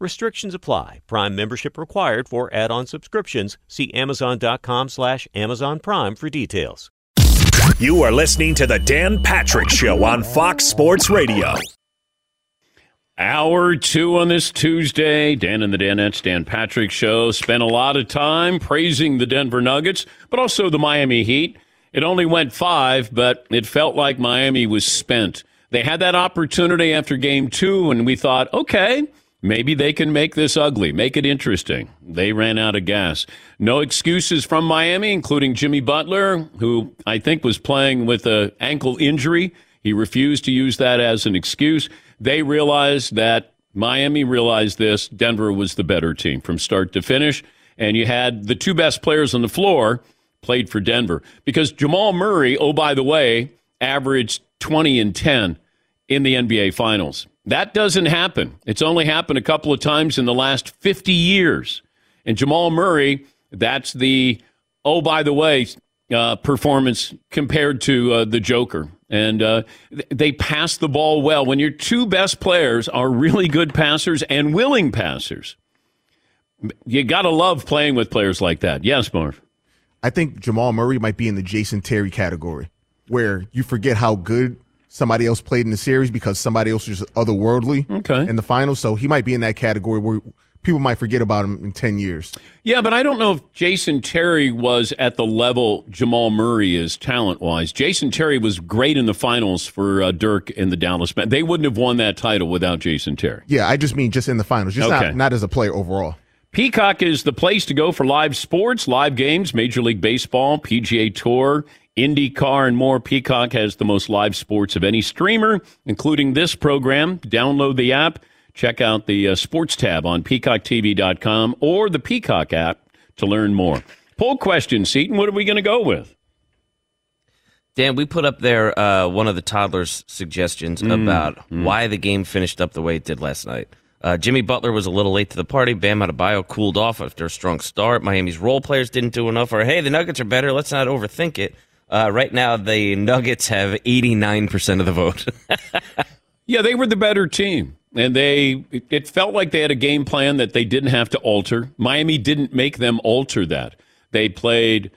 Restrictions apply. Prime membership required for add-on subscriptions. See Amazon.com slash Amazon Prime for details. You are listening to the Dan Patrick Show on Fox Sports Radio. Hour two on this Tuesday. Dan and the Danettes, Dan Patrick Show. Spent a lot of time praising the Denver Nuggets, but also the Miami Heat. It only went five, but it felt like Miami was spent. They had that opportunity after game two, and we thought, okay, maybe they can make this ugly, make it interesting. They ran out of gas. No excuses from Miami, including Jimmy Butler, who I think was playing with an ankle injury. He refused to use that as an excuse. They realized that Miami realized this. Denver was the better team from start to finish. And you had the two best players on the floor played for Denver because Jamal Murray, oh, by the way, averaged 20 and 10 in the NBA Finals. That doesn't happen. It's only happened a couple of times in the last 50 years. And Jamal Murray, that's the, oh, by the way, uh, performance compared to uh, the Joker. And uh, they pass the ball well. When your two best players are really good passers and willing passers, you got to love playing with players like that. Yes, Marv. I think Jamal Murray might be in the Jason Terry category, where you forget how good somebody else played in the series because somebody else was otherworldly okay. in the finals. So he might be in that category where people might forget about him in 10 years. Yeah, but I don't know if Jason Terry was at the level Jamal Murray is talent wise. Jason Terry was great in the finals for uh, Dirk in the Dallas. Band. They wouldn't have won that title without Jason Terry. Yeah, I just mean just in the finals, just Okay. not, not as a player overall. Peacock is the place to go for live sports, live games, Major League Baseball, PGA Tour, IndyCar, and more. Peacock has the most live sports of any streamer, including this program. Download the app, check out the uh, sports tab on peacocktv.com or the Peacock app to learn more. Poll question, Seton, what are we going to go with? Dan, we put up there uh, one of the toddlers' suggestions Mm, about why the game finished up the way it did last night. Uh, Jimmy Butler was a little late to the party. Bam Adebayo cooled off after a strong start. Miami's role players didn't do enough. Or hey, the Nuggets are better. Let's not overthink it. Uh, right now, the Nuggets have eighty nine percent of the vote. Yeah, they were the better team. And they, it- it felt like they had a game plan that they didn't have to alter. Miami didn't make them alter that. They played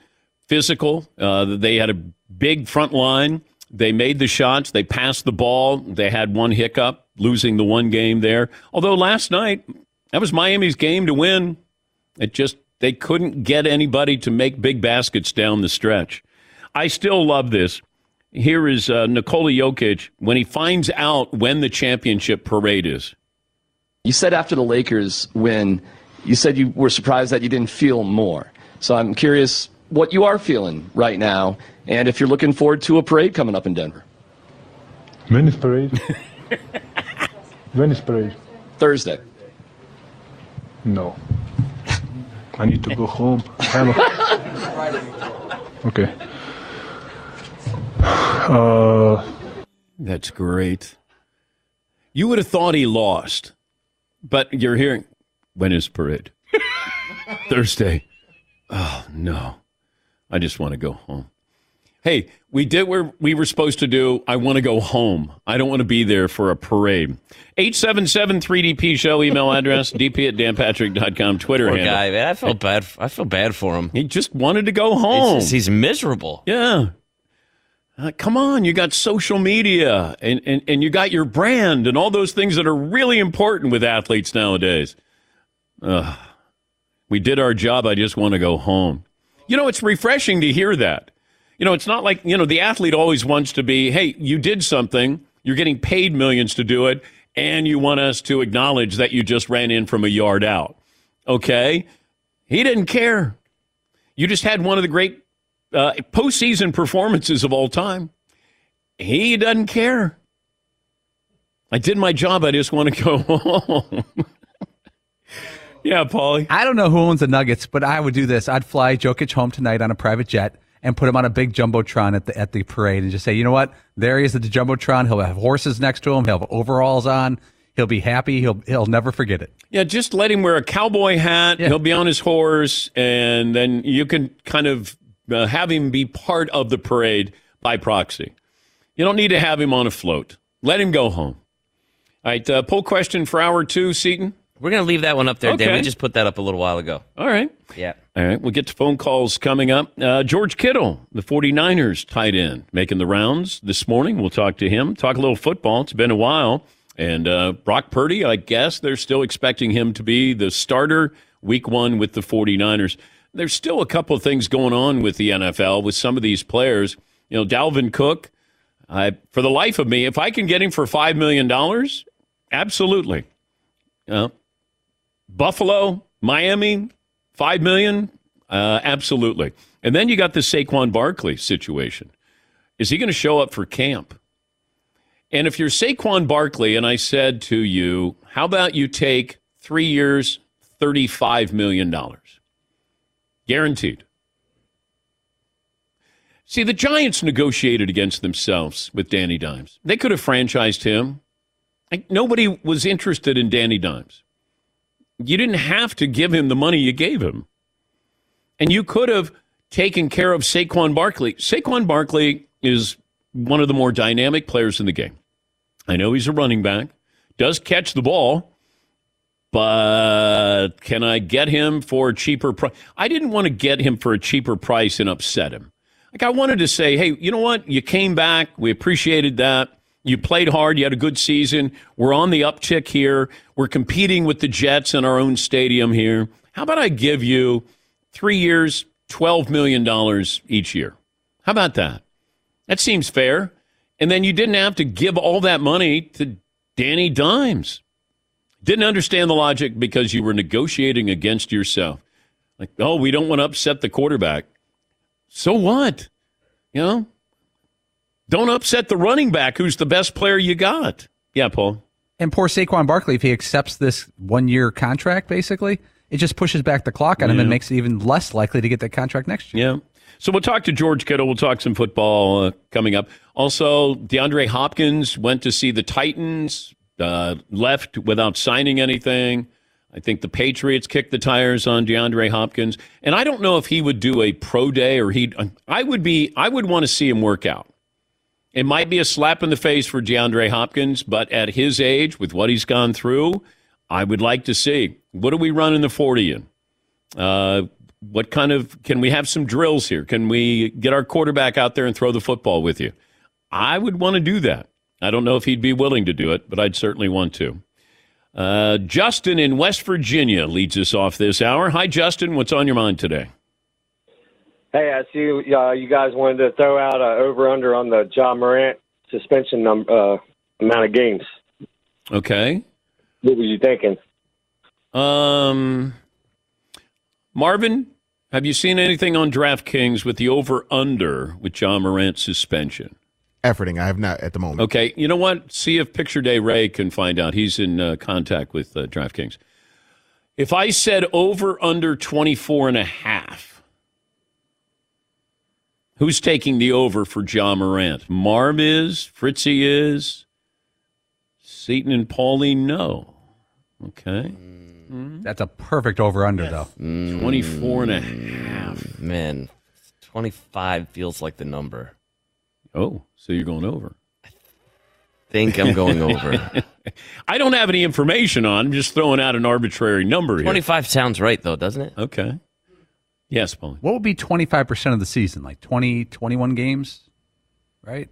physical. Uh, they had a big front line. They made the shots. They passed the ball. They had one hiccup, losing the one game there. Although last night, that was Miami's game to win. It just, they couldn't get anybody to make big baskets down the stretch. I still love this. Here is uh, Nikola Jokic when he finds out when the championship parade is. You said after the Lakers win, you said you were surprised that you didn't feel more. So I'm curious what you are feeling right now, and if you're looking forward to a parade coming up in Denver. Venice parade. Venice parade. Thursday. No. I need to go home. Hello. Okay. Uh, That's great. You would have thought he lost, but you're hearing when is parade? Thursday. Oh no, I just want to go home. Hey, we did what we were supposed to do. I want to go home. I don't want to be there for a parade. 877 3DP show email address, dp at danpatrick.com, Twitter Poor handle. guy, man. I felt bad. I feel bad for him. He just wanted to go home. just- he's miserable. Yeah. Uh, come on, you got social media and, and, and you got your brand and all those things that are really important with athletes nowadays. Ugh. we did our job. I just want to go home. You know, it's refreshing to hear that. You know, it's not like, you know, the athlete always wants to be, hey, you did something, you're getting paid millions to do it, and you want us to acknowledge that you just ran in from a yard out. Okay? He didn't care. You just had one of the great uh, postseason performances of all time. He doesn't care. I did my job. I just want to go home. yeah, Paulie. I don't know who owns the Nuggets, but I would do this. I'd fly Jokic home tonight on a private jet and put him on a big jumbotron at the at the parade and just say, you know what? There he is at the jumbotron. He'll have horses next to him. He'll have overalls on. He'll be happy. He'll he'll never forget it. Yeah, just let him wear a cowboy hat. Yeah. He'll be on his horse, and then you can kind of uh, have him be part of the parade by proxy. You don't need to have him on a float. Let him go home. All right, uh, poll question for hour two, Seton. We're going to leave that one up there, Dan. We just put that up a little while ago. All right. Yeah. All right, we'll get to phone calls coming up. Uh, George Kittle, the 49ers tight end, making the rounds this morning. We'll talk to him, talk a little football. It's been a while. And uh, Brock Purdy, I guess they're still expecting him to be the starter week one with the 49ers. There's still a couple of things going on with the NFL with some of these players. You know, Dalvin Cook, I, for the life of me, if I can get him for $5 million, absolutely. Uh, Buffalo, Miami, five million, uh, absolutely. And then you got the Saquon Barkley situation. Is he going to show up for camp? And if you're Saquon Barkley, and I said to you, how about you take three years, thirty-five million dollars, guaranteed? See, the Giants negotiated against themselves with Danny Dimes. They could have franchised him. Like, nobody was interested in Danny Dimes you didn't have to give him the money you gave him. And you could have taken care of Saquon Barkley. Saquon Barkley is one of the more dynamic players in the game. I know he's a running back, does catch the ball, but can I get him for a cheaper price? I didn't want to get him for a cheaper price and upset him. Like I wanted to say, hey, you know what? You came back. We appreciated that. You played hard. You had a good season. We're on the uptick here. We're competing with the Jets in our own stadium here. How about I give you three years, $12 million each year? How about that? That seems fair. And then you didn't have to give all that money to Danny Dimes. Didn't understand the logic because you were negotiating against yourself. Like, oh, we don't want to upset the quarterback. So what? You know, don't upset the running back who's the best player you got. Yeah, Paul. And poor Saquon Barkley, if he accepts this one year contract, basically, it just pushes back the clock on him and makes it even less likely to get that contract next year. Yeah. So we'll talk to George Kittle. We'll talk some football uh, coming up. Also, DeAndre Hopkins went to see the Titans, uh, left without signing anything. I think the Patriots kicked the tires on DeAndre Hopkins, and I don't know if he would do a pro day or he. I would be. I would want to see him work out. It might be a slap in the face for DeAndre Hopkins, but at his age, with what he's gone through, I would like to see. What do we run in the 40 in? Uh, what kind of can we have some drills here? Can we get our quarterback out there and throw the football with you? I would want to do that. I don't know if he'd be willing to do it, but I'd certainly want to. Uh, Justin in West Virginia leads us off this hour. Hi, Justin. What's on your mind today? Hey, I see uh, you guys wanted to throw out a over under on the Ja Morant suspension num- uh, amount of games. Okay. What were you thinking? Um, Marvin, have you seen anything on DraftKings with the over under with Ja Morant's suspension? Efforting, I have not at the moment. Okay, you know what? See if Picture Day Ray can find out. He's in uh, contact with uh, DraftKings. If I said over under 24 and a half, who's taking the over for Ja Morant? Marv is, Fritzy is, Seton and Paulie, no. Okay. That's a perfect over under, though. 24 and a half. Man, 25 feels like the number. Oh, so you're going over. I Think I'm going over. I don't have any information on. I'm just throwing out an arbitrary number here. 25 sounds right, though, doesn't it? Okay. Yes, Paulie. What would be 25% of the season? Like 20, 21 games? right?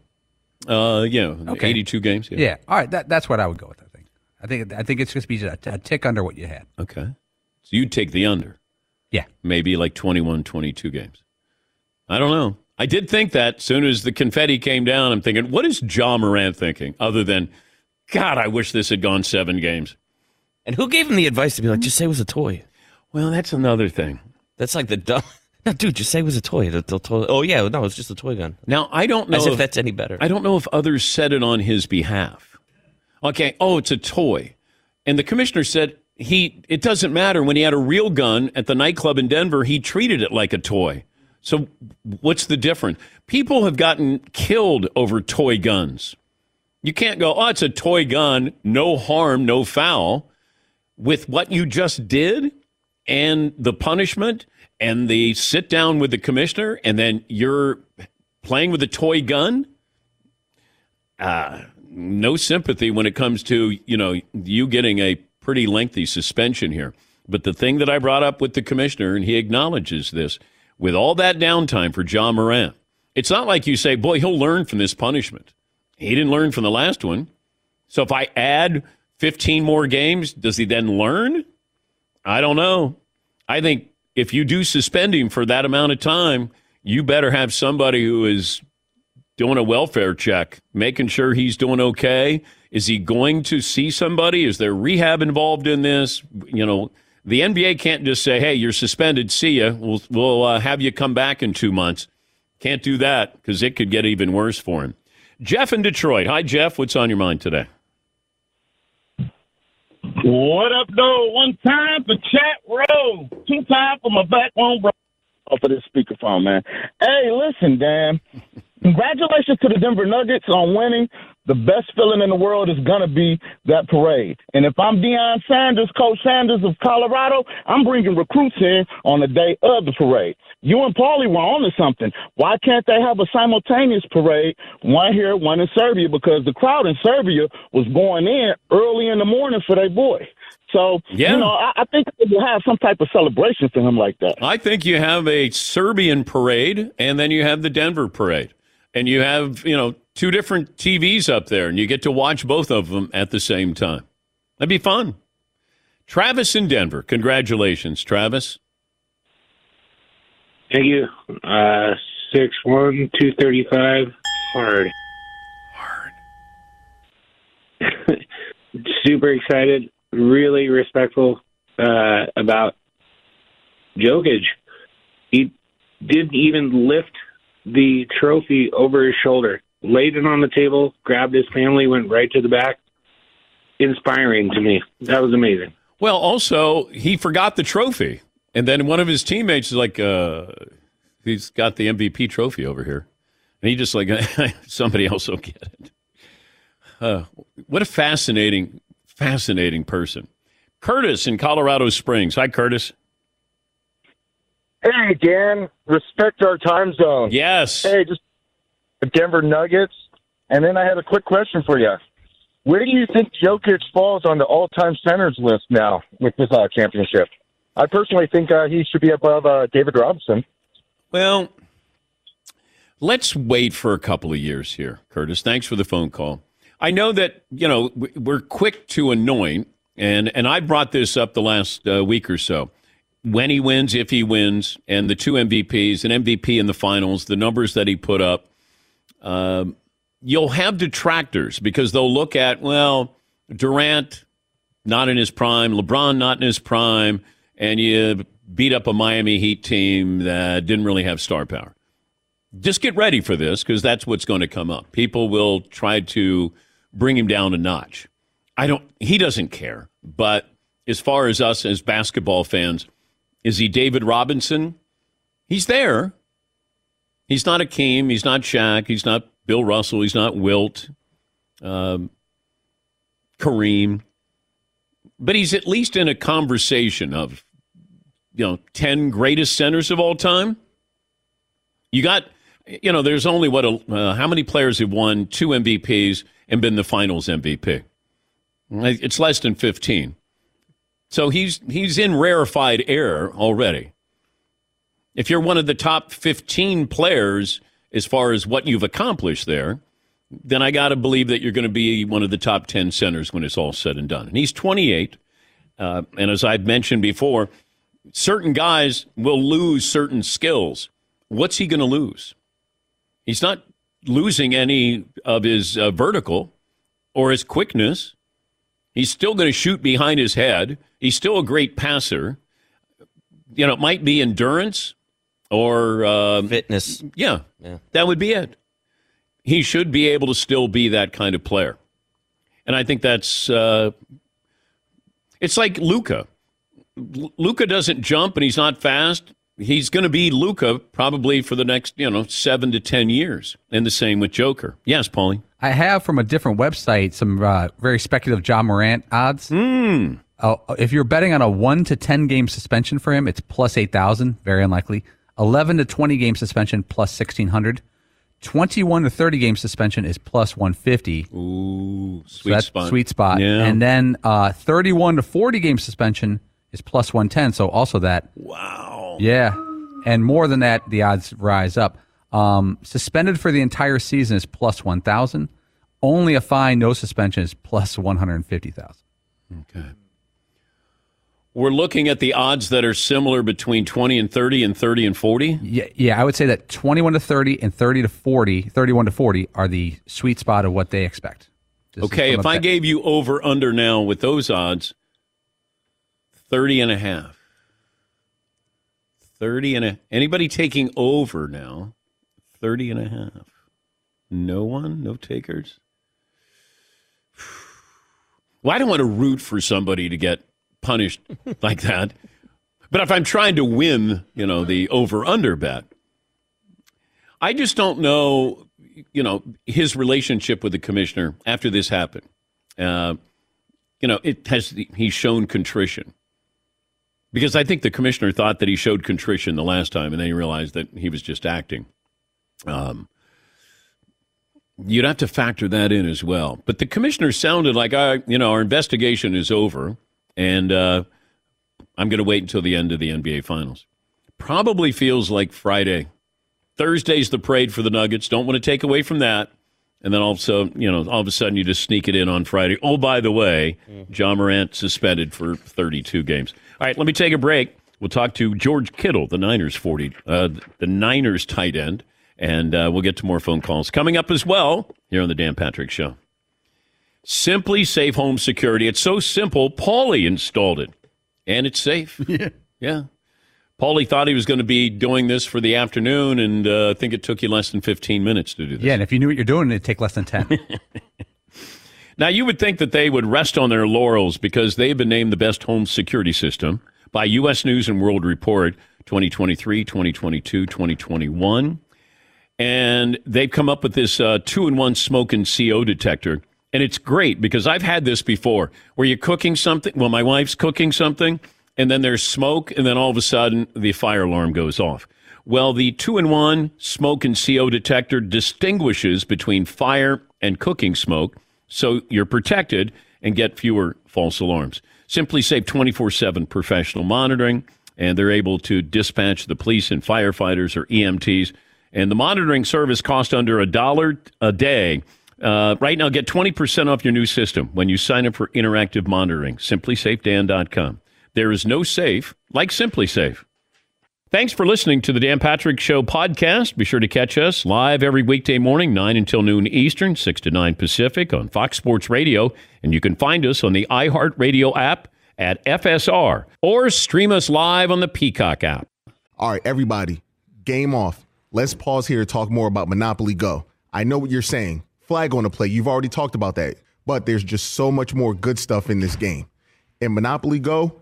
Uh, yeah, Okay. 82 games. Yeah. Yeah. All right. That, that's what I would go with. I think. I think. I think it's just be a, a tick under what you had. Okay. So you'd take the under. Yeah. Maybe like 21, 22 games. I don't know. I did think that soon as the confetti came down, I'm thinking, what is Ja Morant thinking other than, God, I wish this had gone seven games? And who gave him the advice to be like, just say it was a toy? Well, that's another thing. That's like the dumb. No, dude, just say it was a toy. The, the toy. Oh yeah, no, it's just a toy gun. Now, I don't know As if that's any better. I don't know if others said it on his behalf. Okay, oh, it's a toy. And the commissioner said he it doesn't matter when he had a real gun at the nightclub in Denver, he treated it like a toy. So what's the difference? People have gotten killed over toy guns. You can't go, "Oh, it's a toy gun, no harm, no foul." With what you just did and the punishment and the sit down with the commissioner and then you're playing with a toy gun uh, no sympathy when it comes to you know you getting a pretty lengthy suspension here but the thing that i brought up with the commissioner and he acknowledges this with all that downtime for ja morant it's not like you say boy he'll learn from this punishment he didn't learn from the last one so if i add 15 more games does he then learn i don't know i think if you do suspend him for that amount of time you better have somebody who is doing a welfare check, making sure he's doing okay. Is he going to see somebody? Is there rehab involved in this? You know, the NBA can't just say, "Hey, you're suspended. See ya. We'll we'll uh, have you come back in two months." Can't do that because it could get even worse for him. Jeff in Detroit. Hi, Jeff. What's on your mind today? What up, though? One time for chat row, two time for my backbone bro. Off of this speakerphone, man. Hey, listen, Dan. Congratulations to the Denver Nuggets on winning. The best feeling in the world is gonna be that parade. And if I'm Deion Sanders, Coach Sanders of Colorado, I'm bringing recruits in on the day of the parade. You and Paulie were on to something. Why can't they have a simultaneous parade, one here, one in Serbia? Because the crowd in Serbia was going in early in the morning for their boy. So, Yeah. you know, I, I think we'll have some type of celebration for him like that. I think you have a Serbian parade and then you have the Denver parade. And you have, you know, two different TVs up there and you get to watch both of them at the same time. That'd be fun. Travis in Denver. Congratulations, Travis. Thank you. Uh, six one two thirty five. Hard. Hard. Super excited. Really respectful uh, about Jokic. He didn't even lift the trophy over his shoulder. Laid it on the table, grabbed his family, went right to the back. Inspiring to me. That was amazing. Well, also, he forgot the trophy. And then one of his teammates is like, uh, he's got the MVP trophy over here. And he just like, somebody else will get it. Uh, what a fascinating, fascinating person. Curtis in Colorado Springs. Hi, Curtis. Hey, Dan, respect our time zone. Yes. Hey, just the Denver Nuggets. And then I had a quick question for you. Where do you think Jokic falls on the all-time centers list now with this uh, championship? I personally think uh, he should be above uh, David Robinson. Well, let's wait for a couple of years here, Curtis. Thanks for the phone call. I know that you know we- we're quick to anoint, and and I brought this up the last uh, week or so. When he wins, if he wins, and the two MVPs, an MVP in the finals, the numbers that he put up, um, you'll have detractors because they'll look at well, Durant not in his prime, LeBron not in his prime, and you beat up a Miami Heat team that didn't really have star power. Just get ready for this because that's what's going to come up. People will try to bring him down a notch. I don't. He doesn't care. But as far as us as basketball fans, is he David Robinson? He's there. He's not Hakeem. He's not Shaq. He's not Bill Russell. He's not Wilt. Um, Kareem. But he's at least in a conversation of, you know, 10 greatest centers of all time. You got, you know, there's only what, a, uh, how many players have won two MVPs and been the finals MVP? It's less than 15. So he's he's in rarefied air already. If you're one of the top 15 players as far as what you've accomplished there, then I got to believe that you're going to be one of the top 10 centers when it's all said and done. And he's 28. Uh, and as I've mentioned before, certain guys will lose certain skills. What's he going to lose? He's not losing any of his uh, vertical or his quickness. He's still going to shoot behind his head. He's still a great passer. You know, it might be endurance or uh, fitness. Yeah, Yeah. that would be it. He should be able to still be that kind of player, and I think that's. Uh, it's like Luka. Luka doesn't jump and he's not fast. He's going to be Luka probably for the next you know seven to ten years, and the same with Joker. Yes, Paulie. I have from a different website some uh, very speculative Ja Morant odds. Mm. Uh, if you're betting on a one to ten game suspension for him, it's plus eight thousand. Very unlikely. Eleven to twenty game suspension plus sixteen hundred. Twenty-one to thirty game suspension is plus one fifty. Ooh, So sweet that's spot. Sweet spot. Yeah. And then uh, thirty-one to forty game suspension is plus one ten. So also that. Wow. Yeah, and more than that, the odds rise up. Um, suspended for the entire season is plus one thousand. Only a fine, no suspension is plus one hundred fifty thousand. Okay. We're looking at the odds that are similar between 20 and 30 and 30 and 40. Yeah, yeah, I would say that 21 to 30 and 30 to 40, 31 to 40 are the sweet spot of what they expect. This Okay, if I bet- gave you over under now with those odds, 30 and a half. 30 and a anybody taking over now? 30 and a half. No one, no takers. Well, I don't want to root for somebody to get punished like that. But if I'm trying to win, you know, the over under bet, I just don't know, you know, his relationship with the commissioner after this happened. Uh, you know, it has he's shown contrition because I think the commissioner thought that he showed contrition the last time, and then he realized that he was just acting. Um, you'd have to factor that in as well. But the commissioner sounded like, I, you know, our investigation is over, and uh, I'm going to wait until the end of the NBA Finals. Probably feels like Friday. Thursday's the parade for the Nuggets. Don't want to take away from that. And then also, you know, all of a sudden you just sneak it in on Friday. Oh, by the way, Ja Morant suspended for 32 games. All right, let me take a break. We'll talk to George Kittle, the Niners 40, uh, the Niners tight end, and uh, we'll get to more phone calls coming up as well here on the Dan Patrick Show. SimpliSafe Home Security. It's so simple. Paulie installed it, and it's safe. Yeah, yeah. Paulie thought he was going to be doing this for the afternoon, and uh, I think it took you less than 15 minutes to do this. Yeah, and if you knew what you're doing, it'd take less than 10. Now, you would think that they would rest on their laurels because they've been named the best home security system by U.S. News and World Report 2023, 2022, 2021. And they've come up with this uh, two in one smoke and CO detector. And it's great because I've had this before where you're cooking something. Well, my wife's cooking something, and then there's smoke, and then all of a sudden the fire alarm goes off. Well, the two in one smoke and CO detector distinguishes between fire and cooking smoke, so you're protected and get fewer false alarms. SimpliSafe 24 7 professional monitoring, and they're able to dispatch the police and firefighters or EMTs. And the monitoring service costs under a dollar a day. Uh, right now, get 20% off your new system when you sign up for interactive monitoring. SimplySafeDan.com. There is no safe like SimpliSafe. Thanks for listening to the Dan Patrick Show podcast. Be sure to catch us live every weekday morning, 9 until noon Eastern, 6 to 9 Pacific on Fox Sports Radio. And you can find us on the iHeartRadio app at FSR or stream us live on the Peacock app. All right, everybody, game off. Let's pause here to talk more about Monopoly Go. I know what you're saying. Flag on the play. You've already talked about that. But there's just so much more good stuff in this game. In Monopoly Go,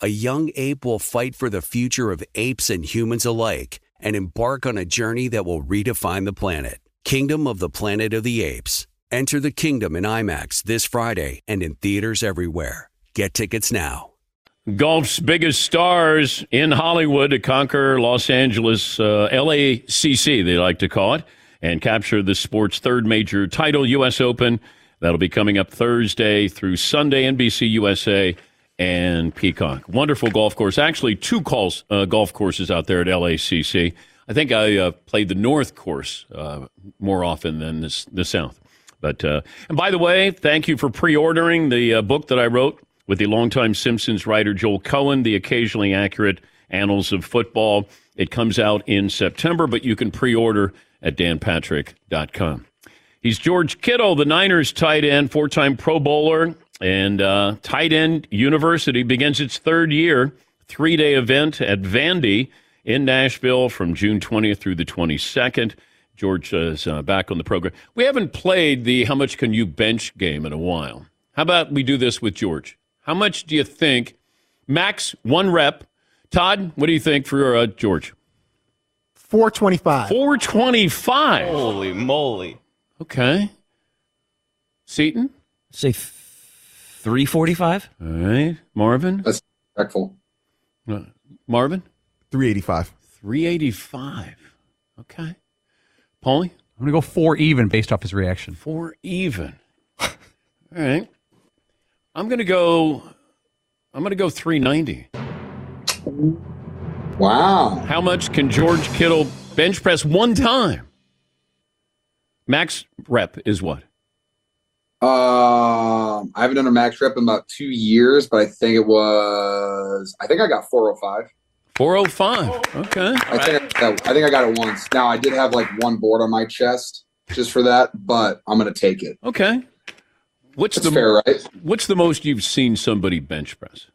a young ape will fight for the future of apes and humans alike and embark on a journey that will redefine the planet. Kingdom of the Planet of the Apes. Enter the kingdom in IMAX this Friday and in theaters everywhere. Get tickets now. Golf's biggest stars in Hollywood to conquer Los Angeles, uh, LACC, they like to call it, and capture the sport's third major title, U.S. Open. That'll be coming up Thursday through Sunday, NBC USA and Peacock. Wonderful golf course. Actually, two calls, uh, golf courses out there at LACC. I think I uh, played the North course uh, more often than this, the South. But uh, and by the way, thank you for pre-ordering the uh, book that I wrote with the longtime Simpsons writer Joel Cohen, the occasionally accurate Annals of Football. It comes out in September, but you can pre-order at danpatrick.com. He's George Kittle, the Niners tight end, four-time Pro Bowler, and uh, tight end university begins its third year, three-day event at Vandy in Nashville from June 20th through the 22nd. George is uh, back on the program. We haven't played the how much can you bench game in a while. How about we do this with George? How much do you think? Max, one rep. Todd, what do you think for uh, George? 425. 425. Holy moly. Okay. Seton? Say 345? All right. Marvin? That's respectful. Uh, Marvin? 385. 385. Okay. Paulie? I'm going to go four even based off his reaction. Four even. All right. I'm going to go I'm going to go 390. Wow. How much can George Kittle bench press one time? Max rep is what? Um, I haven't done a max rep in about two years, but I think it was. I think I got 405. 405. Okay. I think I, I think I got it once. Now I did have like one board on my chest just for that, but I'm gonna take it. Okay. What's That's the fair, right? What's the most you've seen somebody bench press?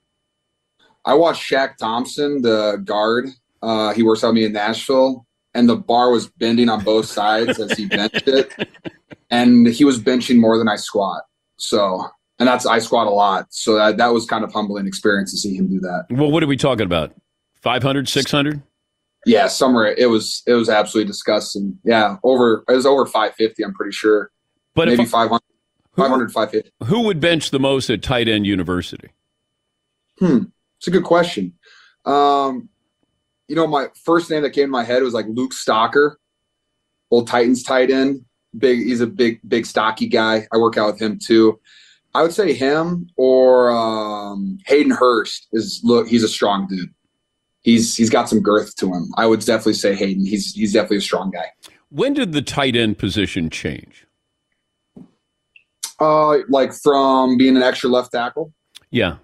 I watched Shaq Thompson, the guard. Uh, he works out with me in Nashville, and the bar was bending on both sides as he benched it, and he was benching more than I squat. So, and that's I squat a lot, so that that was kind of humbling experience to see him do that. Well, what are we talking about? 500, 600? Yeah, somewhere it was it was absolutely disgusting. Yeah, over it was over 550. I'm pretty sure, But maybe I- 500, 500, 550. Who would bench the most at tight end university? Hmm, it's a good question. Um, you know, my first name that came to my head was like Luke Stocker, old Titans tight end. Big, he's a big, big stocky guy. I work out with him too. I would say him or um, Hayden Hurst is look. He's a strong dude. He's he's got some girth to him. I would definitely say Hayden. He's he's definitely a strong guy. When did the tight end position change? Uh, like from being an extra left tackle. Yeah.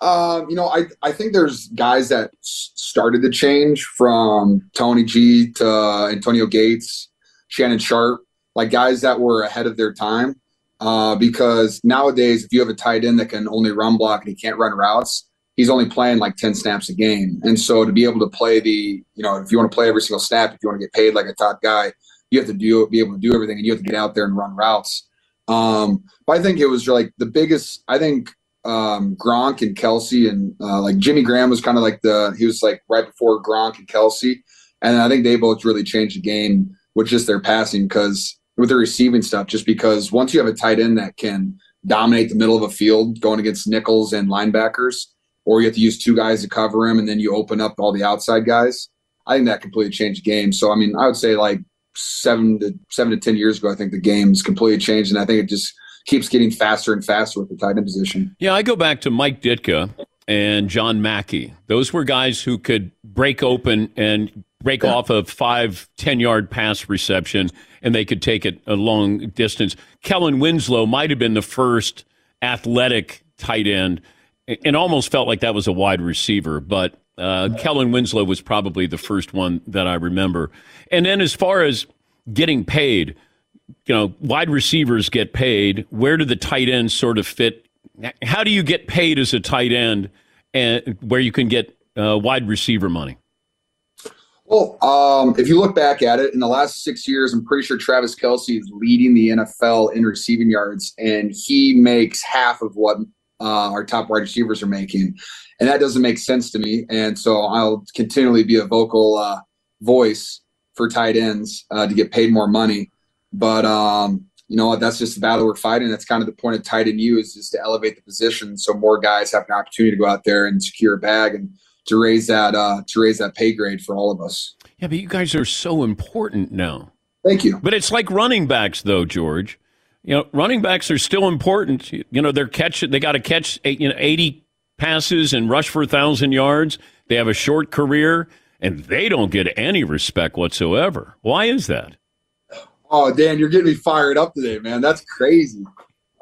Um, you know, I I think there's guys that started to change from Tony G to Antonio Gates, Shannon Sharpe, like guys that were ahead of their time. Uh, because nowadays, if you have a tight end that can only run block and he can't run routes, he's only playing like 10 snaps a game. And so to be able to play the, you know, if you want to play every single snap, if you want to get paid like a top guy, you have to do be able to do everything and you have to get out there and run routes. Um, but I think it was like the biggest, I think um, Gronk and Kelce and uh, like Jimmy Graham was kind of like the, he was like right before Gronk and Kelce. And I think they both really changed the game with just their passing because with the receiving stuff, just because once you have a tight end that can dominate the middle of a field going against nickels and linebackers, or you have to use two guys to cover him and then you open up all the outside guys. I think that completely changed the game. So I mean, I would say like seven to seven to ten years ago, I think the game's completely changed, and I think it just keeps getting faster and faster with the tight end position. Yeah, I go back to Mike Ditka and John Mackey. Those were guys who could break open and break off a five, 10 yard pass reception, and they could take it a long distance. Kellen Winslow might have been the first athletic tight end, and almost felt like that was a wide receiver, but uh, Kellen Winslow was probably the first one that I remember. And then as far as getting paid, you know, wide receivers get paid. Where do the tight ends sort of fit? How do you get paid as a tight end, and where you can get uh, wide receiver money? Well, um, if you look back at it, in the last six years, I'm pretty sure Travis Kelce is leading the NFL in receiving yards, and he makes half of what uh, our top wide receivers are making, and that doesn't make sense to me. And so I'll continually be a vocal uh, voice for tight ends uh, to get paid more money. But um, you know? That's just the battle we're fighting. That's kind of the point of tight end U is just to elevate the position so more guys have an opportunity to go out there and secure a bag and to raise that uh, to raise that pay grade for all of us. Yeah, but you guys are so important now. Thank you. But it's like running backs, though, George. You know, running backs are still important. You know, they're catch. They got to catch you know eighty passes and rush for a thousand yards. They have a short career, and they don't get any respect whatsoever. Why is that? Oh, Dan, you're getting me fired up today, man. That's crazy.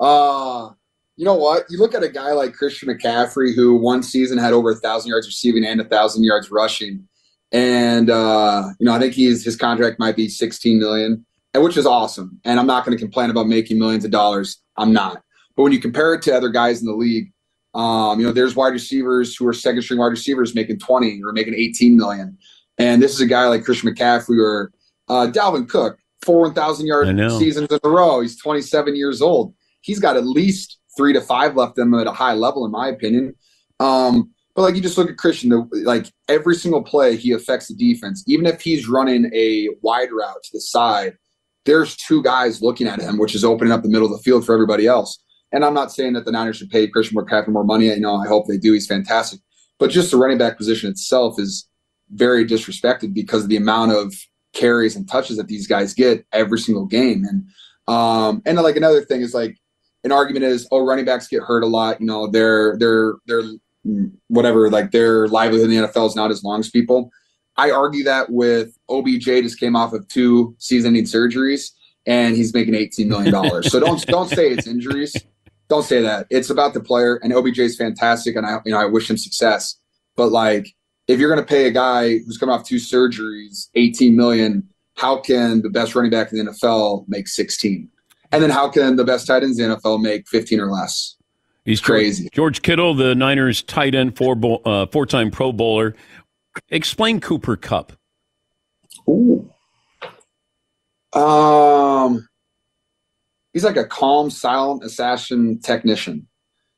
Uh, you know what? You look at a guy like Christian McCaffrey, who one season had over a thousand yards receiving and a thousand yards rushing, and uh, you know I think he's his contract might be 16 million, and which is awesome. And I'm not going to complain about making millions of dollars. I'm not. But when you compare it to other guys in the league, um, you know, there's wide receivers who are second string wide receivers making 20 or making 18 million, and this is a guy like Christian McCaffrey or uh, Dalvin Cook four 1,000 yard seasons in a row. He's 27 years old. He's got at least three to five left them at a high level, in my opinion. Um, but like you just look at Christian, the, like every single play, he affects the defense. Even if he's running a wide route to the side, there's two guys looking at him, which is opening up the middle of the field for everybody else. And I'm not saying that the Niners should pay Christian McCaffrey more money. You know, I hope they do. He's fantastic. But just the running back position itself is very disrespected because of the amount of carries and touches that these guys get every single game. And um, and like another thing is like an argument is, oh, running backs get hurt a lot. You know, they're they're they're whatever, like their livelihood in the NFL is not as long as people. I argue that with OBJ just came off of two season-ending surgeries and he's making eighteen million dollars. so don't don't say it's injuries. Don't say that. It's about the player, and OBJ is fantastic, and I you know I wish him success. But like, if you're going to pay a guy who's coming off two surgeries eighteen million, how can the best running back in the NFL make sixteen? And then how can the best tight ends in the NFL make fifteen or less? He's crazy. George Kittle, the Niners tight end, four bowl, uh, four-time Pro Bowler. Explain Cooper Kupp. Ooh. Um, he's like a calm, silent assassin technician.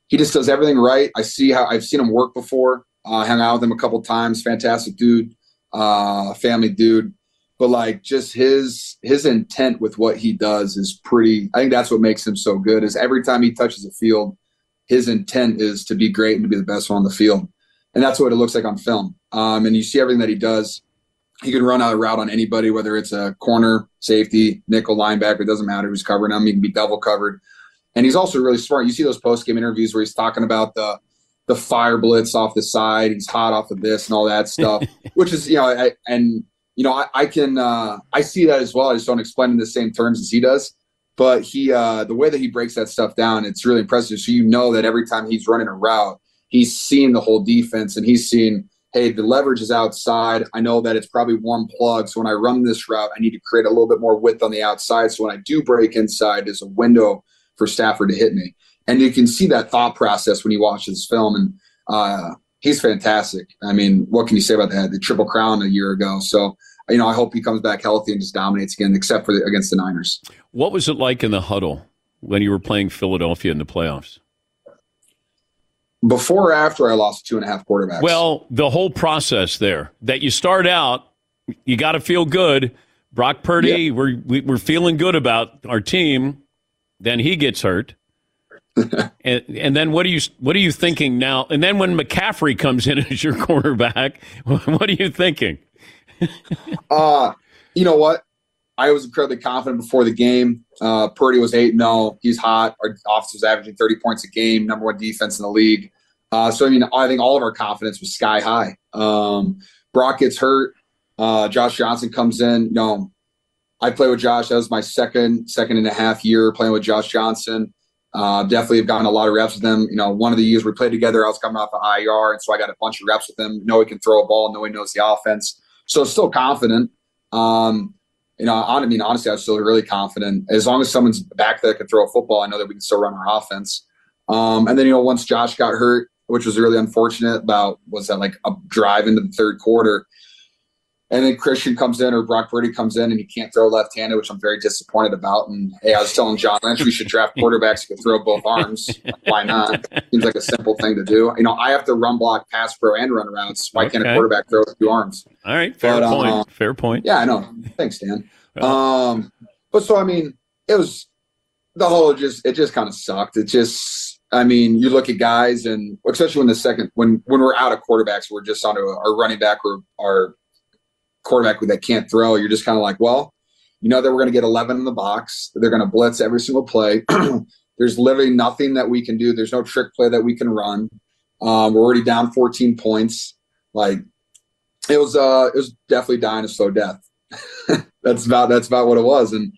He just does everything right. I see how I've seen him work before. Uh, hung out with him a couple times. Fantastic dude, uh, family dude. But like, just his his intent with what he does is pretty. I think that's what makes him so good. Is every time he touches the field, his intent is to be great and to be the best one on the field. And that's what it looks like on film. Um, and you see everything that he does. He can run out a route on anybody, whether it's a corner, safety, nickel, linebacker, it doesn't matter who's covering him. He can be double covered. And he's also really smart. You see those post game interviews where he's talking about the the fire blitz off the side, he's hot off of this and all that stuff, which is, you know, I, and you know, I, I can uh, I see that as well. I just don't explain in the same terms as he does. But he uh, the way that he breaks that stuff down, it's really impressive. So you know that every time he's running a route, he's seeing the whole defense and he's seeing, hey, the leverage is outside. I know that it's probably one plug. So when I run this route, I need to create a little bit more width on the outside. So when I do break inside, there's a window for Stafford to hit me. And you can see that thought process when you watch this film. And uh, he's fantastic. I mean, what can you say about that? The Triple Crown a year ago. So, you know, I hope he comes back healthy and just dominates again, except for the, against the Niners. What was it like in the huddle when you were playing Philadelphia in the playoffs? Before or after I lost two and a half quarterbacks? Well, the whole process there that you start out, you got to feel good. Brock Purdy, yeah. we're we, are we are feeling good about our team. Then he gets hurt. and and then what are you what are you thinking now? And then when McCaffrey comes in as your quarterback, what are you thinking? uh, you know what? I was incredibly confident before the game. Uh, Purdy was 8 0. He's hot. Our offense was averaging 30 points a game, number one defense in the league. Uh, so, I mean, I think all of our confidence was sky high. Um, Brock gets hurt. Uh, Josh Johnson comes in. You know, I play with Josh. That was my second, second and a half year playing with Josh Johnson. Uh, definitely have gotten a lot of reps with him. You know, one of the years we played together, I was coming off of IR, and so I got a bunch of reps with him. Know he can throw a ball, know he knows the offense. So still confident. Um, you know, I mean, honestly, I was still really confident. As long as someone's back that can throw a football, I know that we can still run our offense. Um, and then, you know, once Josh got hurt, which was really unfortunate about, was that like a drive into the third quarter, and then Christian comes in or Brock Purdy comes in and he can't throw left handed, which I'm very disappointed about. And hey, I was telling John Lynch we should draft quarterbacks who can throw both arms. Why not? Seems like a simple thing to do. You know, I have to run block, pass pro, and run routes. Why okay. can't a quarterback throw with two arms? All right, fair but, point. Uh, fair point. Yeah, I know. Thanks, Dan. Um, but so I mean, it was the whole just it just kind of sucked. It just I mean, you look at guys and especially when the second when when we're out of quarterbacks, we're just on a, our running back or our quarterback that can't throw, you're just kind of like, well, you know that we're going to get 11 in the box. They're going to blitz every single play. There's literally nothing that we can do. There's no trick play that we can run. Um, we're already down 14 points. Like it was, uh, it was definitely dying a slow death. that's about that's about what it was. And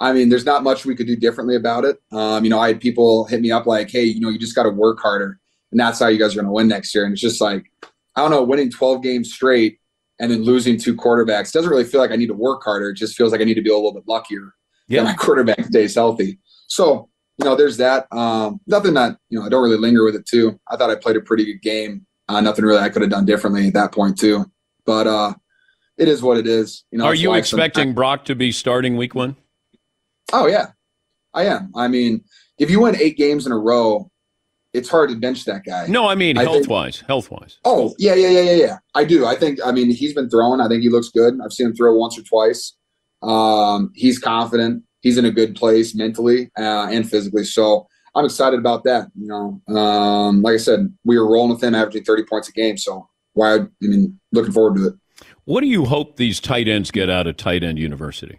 I mean, there's not much we could do differently about it. Um, you know, I had people hit me up like, "Hey, you know, you just got to work harder, and that's how you guys are going to win next year." And it's just like, I don't know, winning 12 games straight and then losing two quarterbacks doesn't really feel like I need to work harder. It just feels like I need to be a little bit luckier yeah. my quarterback stays healthy. So, you know, there's that. Um, nothing that, you know, I don't really linger with it too. I thought I played a pretty good game. Uh, nothing really I could have done differently at that point too. But uh, it is what it is. You know, Are you expecting Brock to be starting week one? Oh yeah, I am. I mean, if you win eight games in a row, it's hard to bench that guy. No, I mean health wise. Health wise. Oh yeah, yeah, yeah, yeah, yeah. I do. I think. I mean, he's been throwing. I think he looks good. I've seen him throw once or twice. Um, he's confident. He's in a good place mentally uh, and physically. So I'm excited about that. You know, um, like I said, we were rolling with him, averaging 30 points a game. So why? I mean, looking forward to it. What do you hope these tight ends get out of tight end university?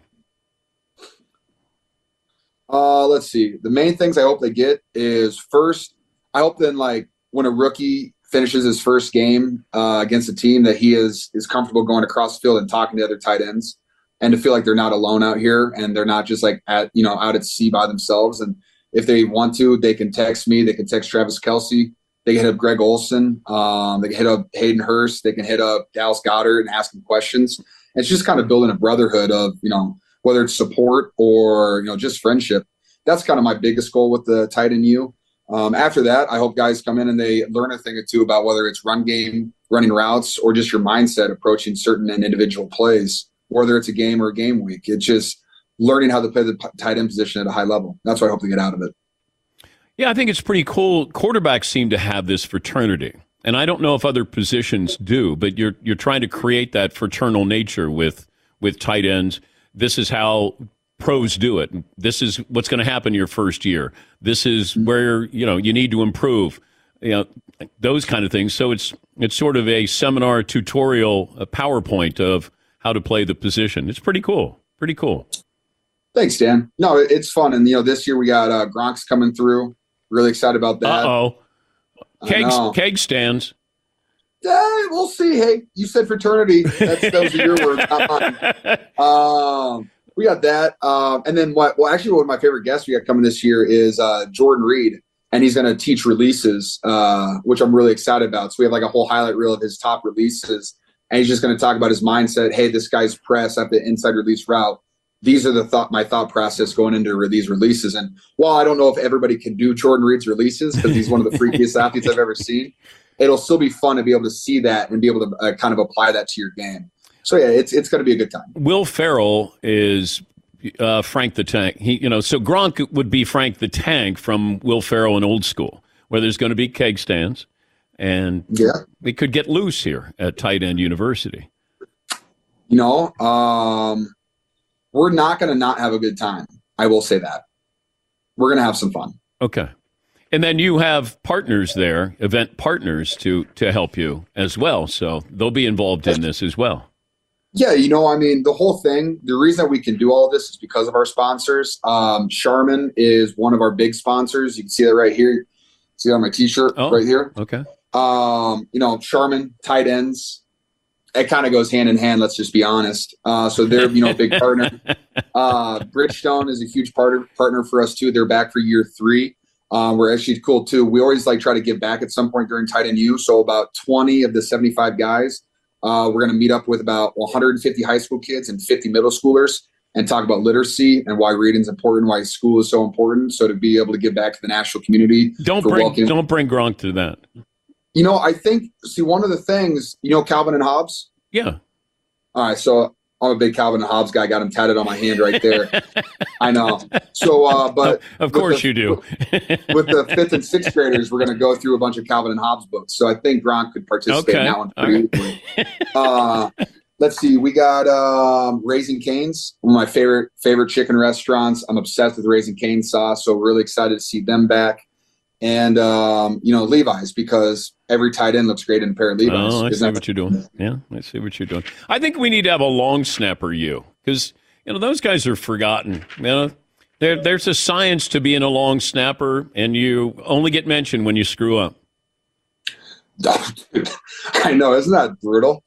Uh, let's see. The main things I hope they get is first I hope then like when a rookie finishes his first game uh, against a team that he is is comfortable going across the field and talking to other tight ends and to feel like they're not alone out here and they're not just like at you know out at sea by themselves. And if they want to they can text me they can text travis kelce they can hit up greg olsen um, they can hit up hayden hurst they can hit up dallas goedert and ask them questions. And it's just kind of building a brotherhood of you know whether it's support or you know just friendship. That's kind of my biggest goal with the tight end u um, after that, I hope guys come in and they learn a thing or two about whether it's run game, running routes, or just your mindset approaching certain and individual plays, whether it's a game or a game week. It's just learning how to play the tight end position at a high level. That's what I hope to get out of it. Yeah, I think it's pretty cool. Quarterbacks seem to have this fraternity. And I don't know if other positions do, but you're you're trying to create that fraternal nature with with tight ends. This is how pros do it. This is what's going to happen your first year. This is where you know you need to improve. You know those kind of things. So it's it's sort of a seminar tutorial, a PowerPoint of how to play the position. It's pretty cool. Pretty cool. Thanks, Dan. No, it's fun, and you know, this year we got uh, Gronk's coming through. Really excited about that. Uh oh. Keg, keg stands. Yeah, we'll see. Hey, you said fraternity. That's, those are your words, not mine. Um, we got that, um, and then what? Well, actually, one of my favorite guests we got coming this year is uh, Jordan Reed, and he's going to teach releases, uh, which I'm really excited about. So we have like a whole highlight reel of his top releases, and he's just going to talk about his mindset. Hey, this guy's press at the inside release route. These are the thought, my thought process going into these releases. And while I don't know if everybody can do Jordan Reed's releases because he's one of the freakiest athletes I've ever seen, it'll still be fun to be able to see that and be able to uh, kind of apply that to your game. So yeah, it's it's going to be a good time. Will Ferrell is uh, Frank the Tank. He, you know, so Gronk would be Frank the Tank from Will Ferrell in Old School, where there's going to be keg stands, and yeah, we could get loose here at Tight End University. You know, um, we're not going to not have a good time. I will say that we're going to have some fun. Okay, and then you have partners there, event partners to to help you as well. So they'll be involved in this as well. Yeah, you know, I mean, the whole thing, the reason that we can do all of this is because of our sponsors. Um, Charmin is one of our big sponsors. You can see that right here. See that on my t shirt right here. Okay. Um, you know, Charmin, tight ends. It kind of goes hand in hand, let's just be honest. Uh, so they're, you know, a big partner. Uh, Bridgestone is a huge partner partner for us too. They're back for year three. Um, we're actually cool too. We always like try to give back at some point during tight end U. So about 20 of the 75 guys uh, we're going to meet up with about 150 high school kids and 50 middle schoolers and talk about literacy and why reading is important, why school is so important. So to be able to give back to the national community. Don't bring don't bring Gronk to that. You know, I think see one of the things. You know, Calvin and Hobbes. Yeah. All right, so I'm a big Calvin and Hobbes guy. Got him tatted on my hand right there. I know. So, uh, but Of course the- you do. with the fifth and sixth graders, we're going to go through a bunch of Calvin and Hobbes books. So I think Gronk could participate in that one pretty easily. uh, let's see. We got um, Raising Canes, one of my favorite favorite chicken restaurants. I'm obsessed with Raising Cane sauce, so really excited to see them back. And um, you know Levi's because every tight end looks great in a pair of Levi's. Oh, I see what you're doing. Yeah, I see what you're doing. I think we need to have a long snapper you because you know those guys are forgotten. You know, there there's a science to being a long snapper, and you only get mentioned when you screw up. I know, isn't that brutal?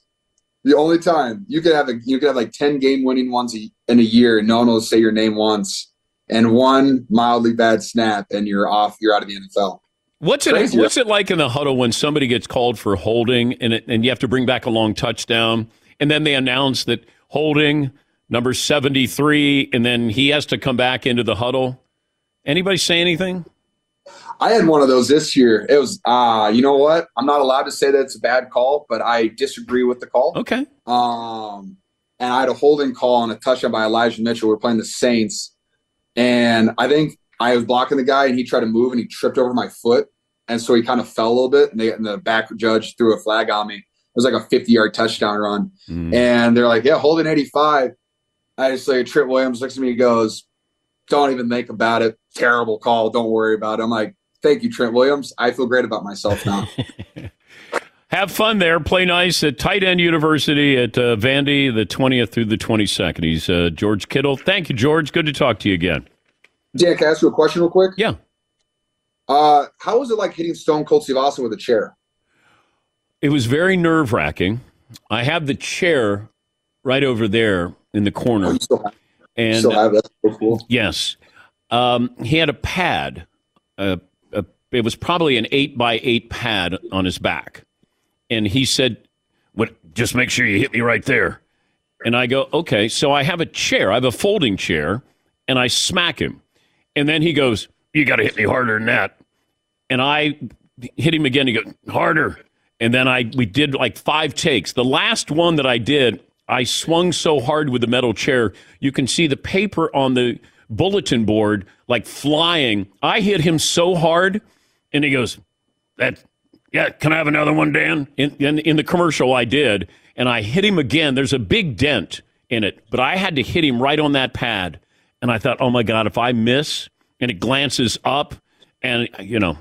The only time you could have a you could have like ten game winning ones a, in a year, and no one will say your name once, and one mildly bad snap, and you're off. You're out of the NFL. What's it Crazy. What's it like in the huddle when somebody gets called for holding and it, and you have to bring back a long touchdown, and then they announce that holding number seventy three, and then he has to come back into the huddle. Anybody say anything? I had one of those this year. It was, uh, you know what? I'm not allowed to say that it's a bad call, but I disagree with the call. Okay. Um, and I had a holding call on a touchdown by Elijah Mitchell. We're playing the Saints, and I think I was blocking the guy, and he tried to move, and he tripped over my foot, and so he kind of fell a little bit, and, they, and the back judge threw a flag on me. It was like a 50 yard touchdown run, mm. and they're like, "Yeah, holding 85." I just say, Trent Williams looks at me, and goes, "Don't even think about it. Terrible call. Don't worry about it." I'm like, "Thank you, Trent Williams. I feel great about myself now." Have fun there. Play nice at Tight End University at uh, Vandy, the 20th through the 22nd. He's uh, George Kittle. Thank you, George. Good to talk to you again. Dan, can I ask you a question real quick? Yeah. Uh, how was it like hitting Stone Cold Steve Austin with a chair? It was very nerve wracking. I have the chair right over there in the corner. and Oh, still have that? So cool. Yes. Um, he had a pad. Uh, a, it was probably an eight by eight pad on his back. And he said, what, just make sure you hit me right there. And I go, okay. So I have a chair. I have a folding chair and I smack him. And then he goes, you got to hit me harder than that. And I hit him again. He goes, harder. And then I we did like five takes. The last one that I did, I swung so hard with the metal chair, you can see the paper on the bulletin board like flying. I hit him so hard, and he goes, "That, yeah, can I have another one, Dan?" In, in in the commercial, I did, and I hit him again. There's a big dent in it, but I had to hit him right on that pad, and I thought, oh my God, if I miss and it glances up, and you know,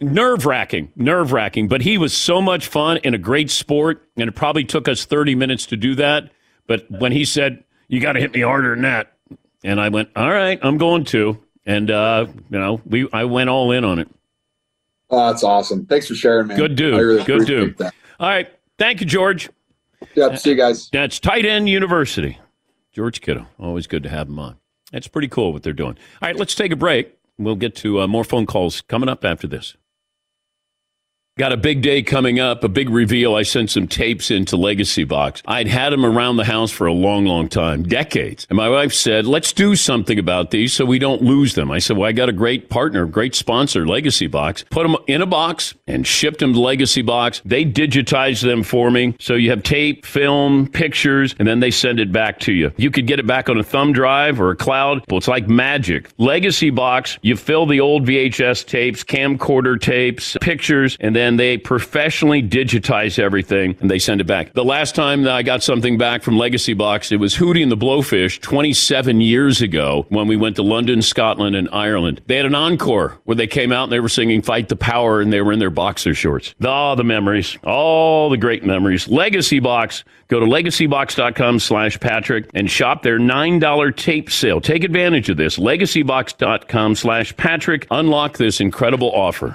nerve wracking, nerve wracking. But he was so much fun and a great sport, and it probably took us 30 minutes to do that. But when he said, you got to hit me harder than that, and I went, all right, I'm going to, and uh, you know, we I went all in on it. Oh, that's awesome. Thanks for sharing, man. Good dude. Really Good dude. That. All right. Thank you, George. Yep. See you guys. That's Tight End University. George Kittle. Always good to have him on. That's pretty cool what they're doing. All right, let's take a break. We'll get to uh, more phone calls coming up after this. Got a big day coming up, a big reveal. I sent some tapes into Legacy Box. I'd had them around the house for a long, long time, decades. And my wife said, let's do something about these so we don't lose them. I said, well, I got a great partner, great sponsor, Legacy Box. Put them in a box and shipped them to Legacy Box. They digitized them for me. So you have tape, film, pictures, and then they send it back to you. You could get it back on a thumb drive or a cloud. Well, it's like magic. Legacy Box, you fill the old VHS tapes, camcorder tapes, pictures, and then then they professionally digitize everything and they send it back. The last time that I got something back from Legacy Box, it was Hootie and the Blowfish 27 years ago when we went to London, Scotland, and Ireland. They had an encore where they came out and they were singing Fight the Power and they were in their boxer shorts. All the memories, all the great memories. Legacy Box. Go to legacybox.com slash Patrick and shop their $9 tape sale. Take advantage of this. Legacybox.com slash Patrick. Unlock this incredible offer.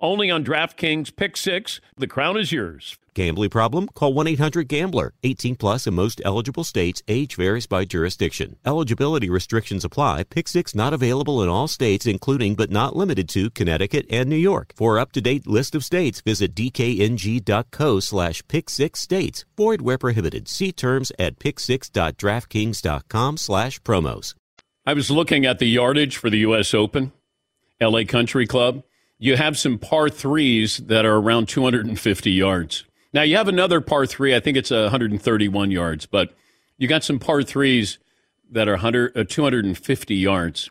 only on DraftKings Pick 6. The crown is yours. Gambling problem? Call 1 800 Gambler. 18 plus in most eligible states. Age varies by jurisdiction. Eligibility restrictions apply. Pick six not available in all states, including but not limited to Connecticut and New York. For up to date list of states, visit dkng.co slash pick six states. Void where prohibited. See terms at pick6.draftkings.com slash promos. I was looking at the yardage for the U.S. Open, LA Country Club. You have some par threes that are around 250 yards. Now you have another par three. I think it's 131 yards, but you got some par threes that are 100, uh, 250 yards.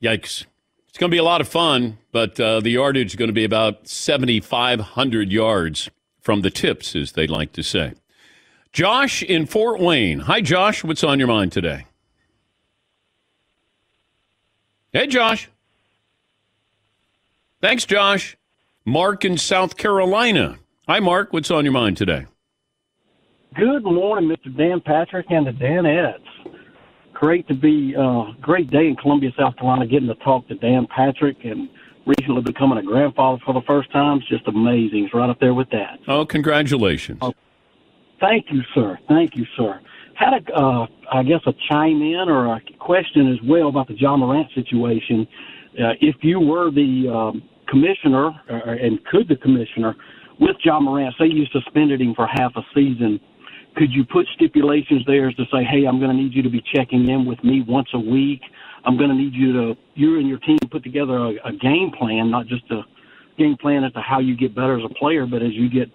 Yikes! It's going to be a lot of fun, but uh, the yardage is going to be about 7,500 yards from the tips, as they like to say. Josh in Fort Wayne. Hi, Josh. What's on your mind today? Hey, Josh. Thanks, Josh. Mark in South Carolina. Hi, Mark. What's on your mind today? Good morning, Mr. Dan Patrick and the Danettes. Great to be, uh, great day in Columbia, South Carolina, getting to talk to Dan Patrick and recently becoming a grandfather for the first time. It's just amazing. It's right up there with that. Oh, congratulations. Oh, thank you, sir. Thank you, sir. Had a, uh, I guess, a chime in or a question as well about the Ja Morant situation. Uh, if you were the um, commissioner, uh, and could the commissioner, with Ja Morant, say you suspended him for half a season, could you put stipulations there as to say, hey, I'm going to need you to be checking in with me once a week. I'm going to need you to, you and your team put together a, a game plan, not just a game plan as to how you get better as a player, but as you get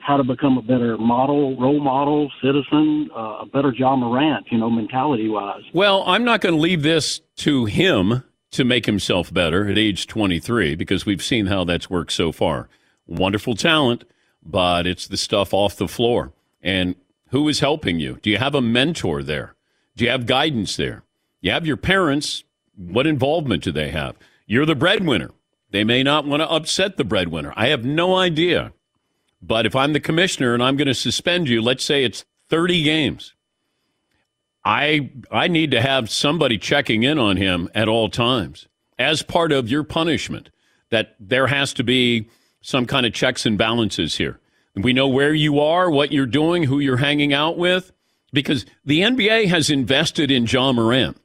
how to become a better model, role model, citizen, uh, a better Ja Morant, you know, mentality wise. Well, I'm not going to leave this to him to make himself better at age 23 because we've seen how that's worked so far. Wonderful talent, but it's the stuff off the floor. And who is helping you? Do you have a mentor there? Do you have guidance there? You have your parents. What involvement do they have? You're the breadwinner. They may not want to upset the breadwinner. I have no idea. But if I'm the commissioner and I'm going to suspend you, let's say it's 30 games, I I need to have somebody checking in on him at all times as part of your punishment. That there has to be some kind of checks and balances here. We know where you are, what you're doing, who you're hanging out with, because the NBA has invested in Ja Morant.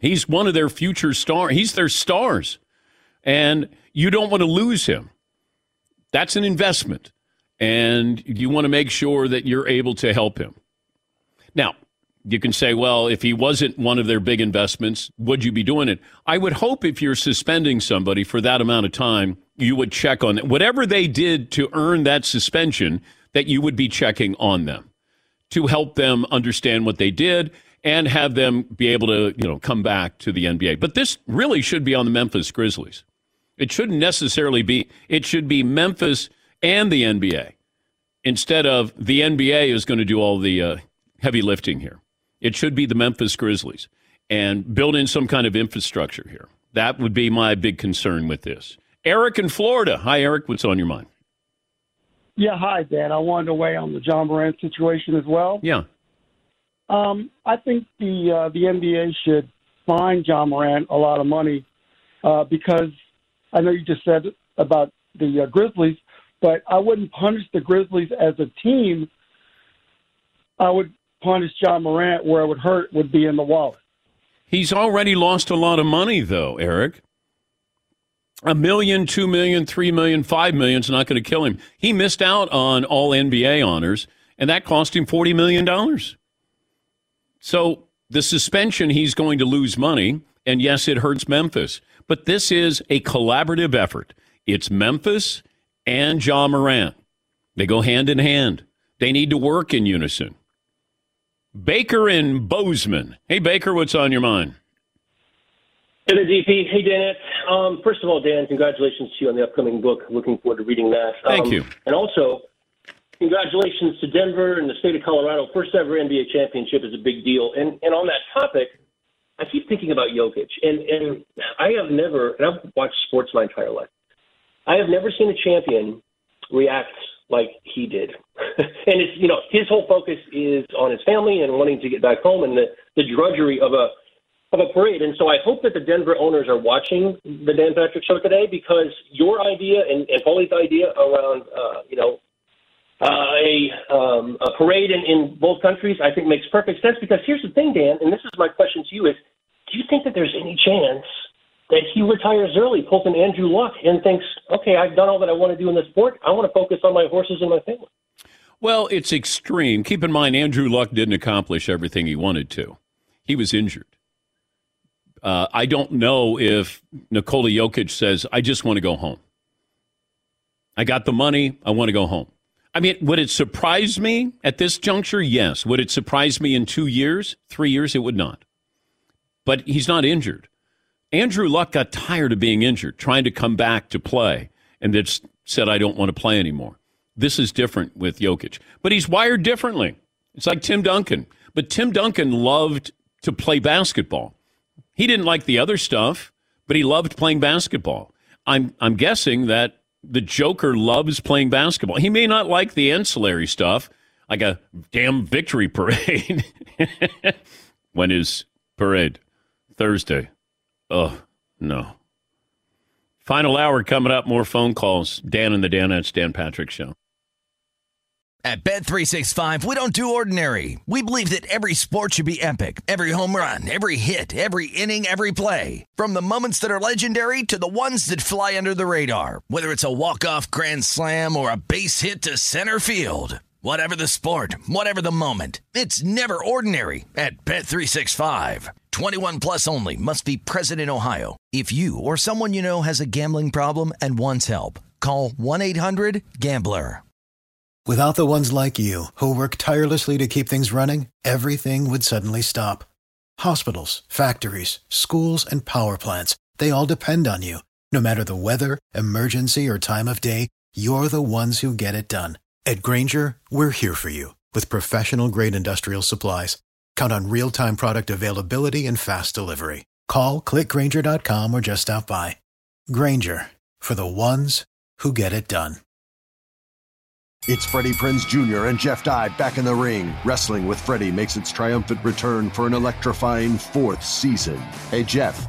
He's one of their future stars. He's their stars, and you don't want to lose him. That's an investment, and you want to make sure that you're able to help him. Now, you can say, well, if he wasn't one of their big investments, would you be doing it? I would hope if you're suspending somebody for that amount of time, you would check on. Whatever they did to earn that suspension, that you would be checking on them to help them understand what they did and have them be able to, you know, come back to the NBA. But this really should be on the Memphis Grizzlies. It shouldn't necessarily be. It should be Memphis and the NBA instead of the NBA is going to do all the uh, heavy lifting here. It should be the Memphis Grizzlies and build in some kind of infrastructure here. That would be my big concern with this. Eric in Florida. Hi, Eric. What's on your mind? Yeah, hi, Dan. I wanted to weigh on the Ja Morant situation as well. Yeah. Um, I think the uh, the NBA should fine Ja Morant a lot of money uh, because I know you just said about the uh, Grizzlies, but I wouldn't punish the Grizzlies as a team. I would punish Ja Morant where it would hurt would be in the wallet. He's already lost a lot of money, though, Eric. A million, two million, three million, five million is not going to kill him. He missed out on all NBA honors, and that cost him $40 million. So the suspension, he's going to lose money. And yes, it hurts Memphis. But this is a collaborative effort. It's Memphis and Ja Morant. They go hand in hand. They need to work in unison. Baker and Bozeman. Hey, Baker, what's on your mind? Hey, the DP. Hey, Dan. Um, first of all, Dan, congratulations to you on the upcoming book. Looking forward to reading that. Thank um, you. And also, congratulations to Denver and the state of Colorado. First ever NBA championship is a big deal. And and on that topic, I keep thinking about Jokic, and and I have never, and I've watched sports my entire life. I have never seen a champion react like he did. and it's you know his whole focus is on his family and wanting to get back home and the the drudgery of a of a parade. And so I hope that the Denver owners are watching the Dan Patrick Show today because your idea and, and Paulie's idea around uh, you know uh, a um, a parade in, in both countries I think makes perfect sense because here's the thing, Dan, and this is my question to you: is do you think that there's any chance? That he retires early, pulls an Andrew Luck, and thinks, okay, I've done all that I want to do in the sport. I want to focus on my horses and my family. Well, it's extreme. Keep in mind, Andrew Luck didn't accomplish everything he wanted to. He was injured. Uh, I don't know if Nikola Jokic says, I just want to go home. I got the money. I want to go home. I mean, would it surprise me at this juncture? Yes. Would it surprise me in two years, three years? It would not. But he's not injured. Andrew Luck got tired of being injured, trying to come back to play, and said, I don't want to play anymore. This is different with Jokic. But he's wired differently. It's like Tim Duncan. But Tim Duncan loved to play basketball. He didn't like the other stuff, but he loved playing basketball. I'm, I'm guessing that the Joker loves playing basketball. He may not like the ancillary stuff, like a damn victory parade. when is parade? Thursday. Oh, no. Final hour coming up. More phone calls. Dan and the Dan Danettes, Dan Patrick Show. At Bet365, we don't do ordinary. We believe that every sport should be epic. Every home run, every hit, every inning, every play. From the moments that are legendary to the ones that fly under the radar. Whether it's a walk-off grand slam or a base hit to center field. Whatever the sport, whatever the moment, it's never ordinary at Bet365. 21 plus only must be present in Ohio. If you or someone you know has a gambling problem and wants help, call 1-800-GAMBLER. Without the ones like you who work tirelessly to keep things running, everything would suddenly stop. Hospitals, factories, schools and power plants, they all depend on you. No matter the weather, emergency or time of day, you're the ones who get it done. At Grainger, we're here for you with professional grade industrial supplies. Count on real time product availability and fast delivery. Call clickgranger.com or just stop by. Grainger for the ones who get it done. It's Freddie Prinze Jr. and Jeff Dye back in the ring. Wrestling with Freddie makes its triumphant return for an electrifying fourth season. Hey, Jeff.